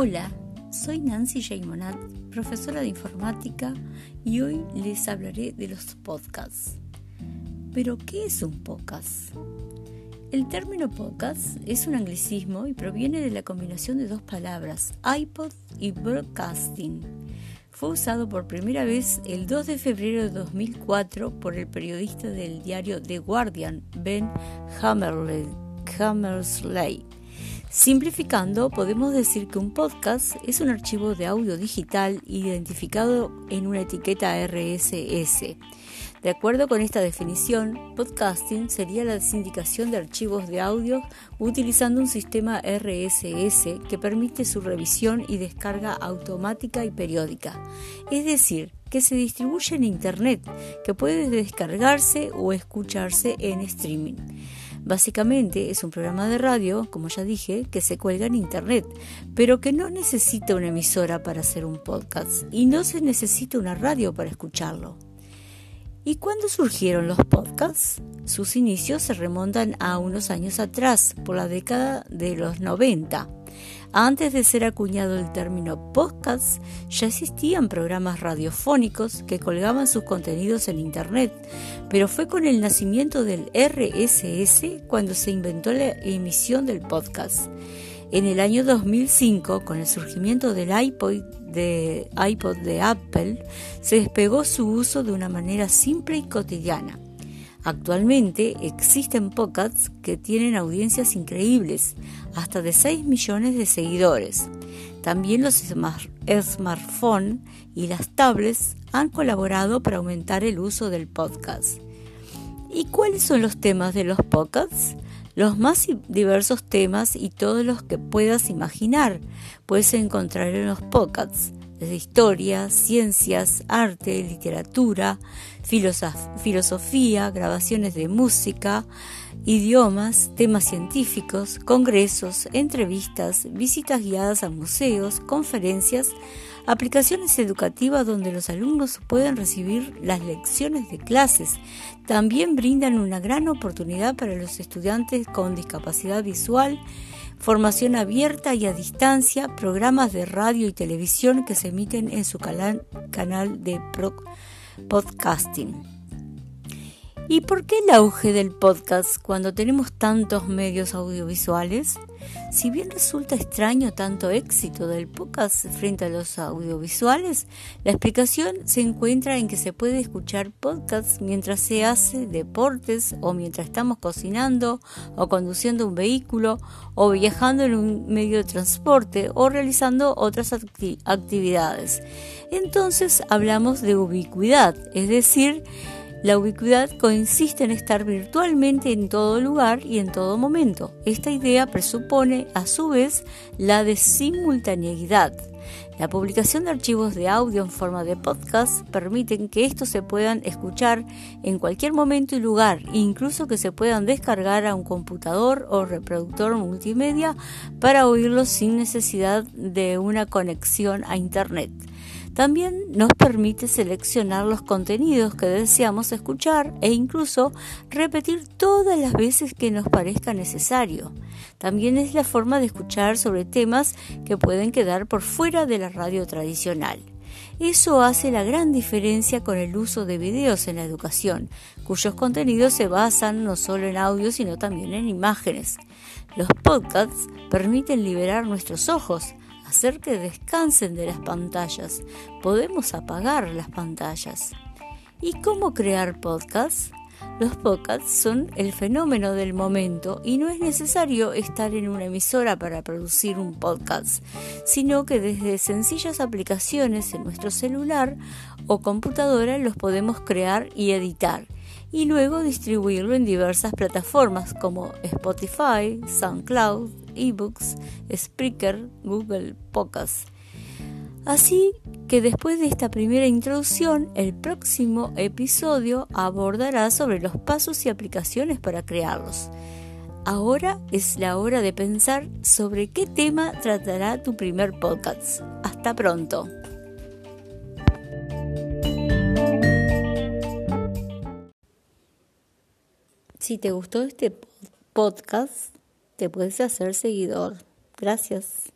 Hola, soy Nancy Jaimonat, profesora de informática y hoy les hablaré de los podcasts. Pero, ¿qué es un podcast? El término podcast es un anglicismo y proviene de la combinación de dos palabras, iPod y broadcasting. Fue usado por primera vez el 2 de febrero de 2004 por el periodista del diario The Guardian, Ben Hammersley. Simplificando, podemos decir que un podcast es un archivo de audio digital identificado en una etiqueta RSS. De acuerdo con esta definición, podcasting sería la sindicación de archivos de audio utilizando un sistema RSS que permite su revisión y descarga automática y periódica, es decir, que se distribuye en Internet, que puede descargarse o escucharse en streaming. Básicamente es un programa de radio, como ya dije, que se cuelga en Internet, pero que no necesita una emisora para hacer un podcast y no se necesita una radio para escucharlo. ¿Y cuándo surgieron los podcasts? Sus inicios se remontan a unos años atrás, por la década de los 90. Antes de ser acuñado el término podcast, ya existían programas radiofónicos que colgaban sus contenidos en Internet, pero fue con el nacimiento del RSS cuando se inventó la emisión del podcast. En el año 2005, con el surgimiento del iPod de, iPod de Apple, se despegó su uso de una manera simple y cotidiana. Actualmente existen podcasts que tienen audiencias increíbles, hasta de 6 millones de seguidores. También los smartphones y las tablets han colaborado para aumentar el uso del podcast. ¿Y cuáles son los temas de los podcasts? Los más diversos temas y todos los que puedas imaginar puedes encontrar en los podcasts desde historia, ciencias, arte, literatura, filosofía, grabaciones de música, idiomas, temas científicos, congresos, entrevistas, visitas guiadas a museos, conferencias, aplicaciones educativas donde los alumnos pueden recibir las lecciones de clases. También brindan una gran oportunidad para los estudiantes con discapacidad visual formación abierta y a distancia, programas de radio y televisión que se emiten en su canal, de podcasting. ¿Y por qué el auge del podcast cuando tenemos tantos medios audiovisuales? Si bien resulta extraño tanto éxito del podcast frente a los audiovisuales, la explicación se encuentra en que se puede escuchar podcasts mientras se hace deportes o mientras estamos cocinando o conduciendo un vehículo o viajando en un medio de transporte o realizando otras actividades. Entonces hablamos de ubicuidad, es decir, la ubicuidad consiste en estar virtualmente en todo lugar y en todo momento. Esta idea presupone, a su vez, la de simultaneidad. La publicación de archivos de audio en forma de podcast permiten que estos se puedan escuchar en cualquier momento y lugar, incluso que se puedan descargar a un computador o reproductor multimedia para oírlos sin necesidad de una conexión a Internet. También nos permite seleccionar los contenidos que deseamos escuchar e incluso repetir todas las veces que nos parezca necesario. También es la forma de escuchar sobre temas que pueden quedar por fuera de la radio tradicional. Eso hace la gran diferencia con el uso de videos en la educación, cuyos contenidos se basan no solo en audio, sino también en imágenes. Los podcasts permiten liberar nuestros ojos, hacer que descansen de las pantallas. Podemos apagar las pantallas. ¿Y cómo crear podcasts? Los podcasts son el fenómeno del momento y no es necesario estar en una emisora para producir un podcast, sino que desde sencillas aplicaciones en nuestro celular o computadora los podemos crear y editar y luego distribuirlo en diversas plataformas como Spotify, SoundCloud, eBooks, Spreaker, Google Podcasts. Así que después de esta primera introducción, el próximo episodio abordará sobre los pasos y aplicaciones para crearlos. Ahora es la hora de pensar sobre qué tema tratará tu primer podcast. Hasta pronto. Si te gustó este podcast, te puedes hacer seguidor. Gracias.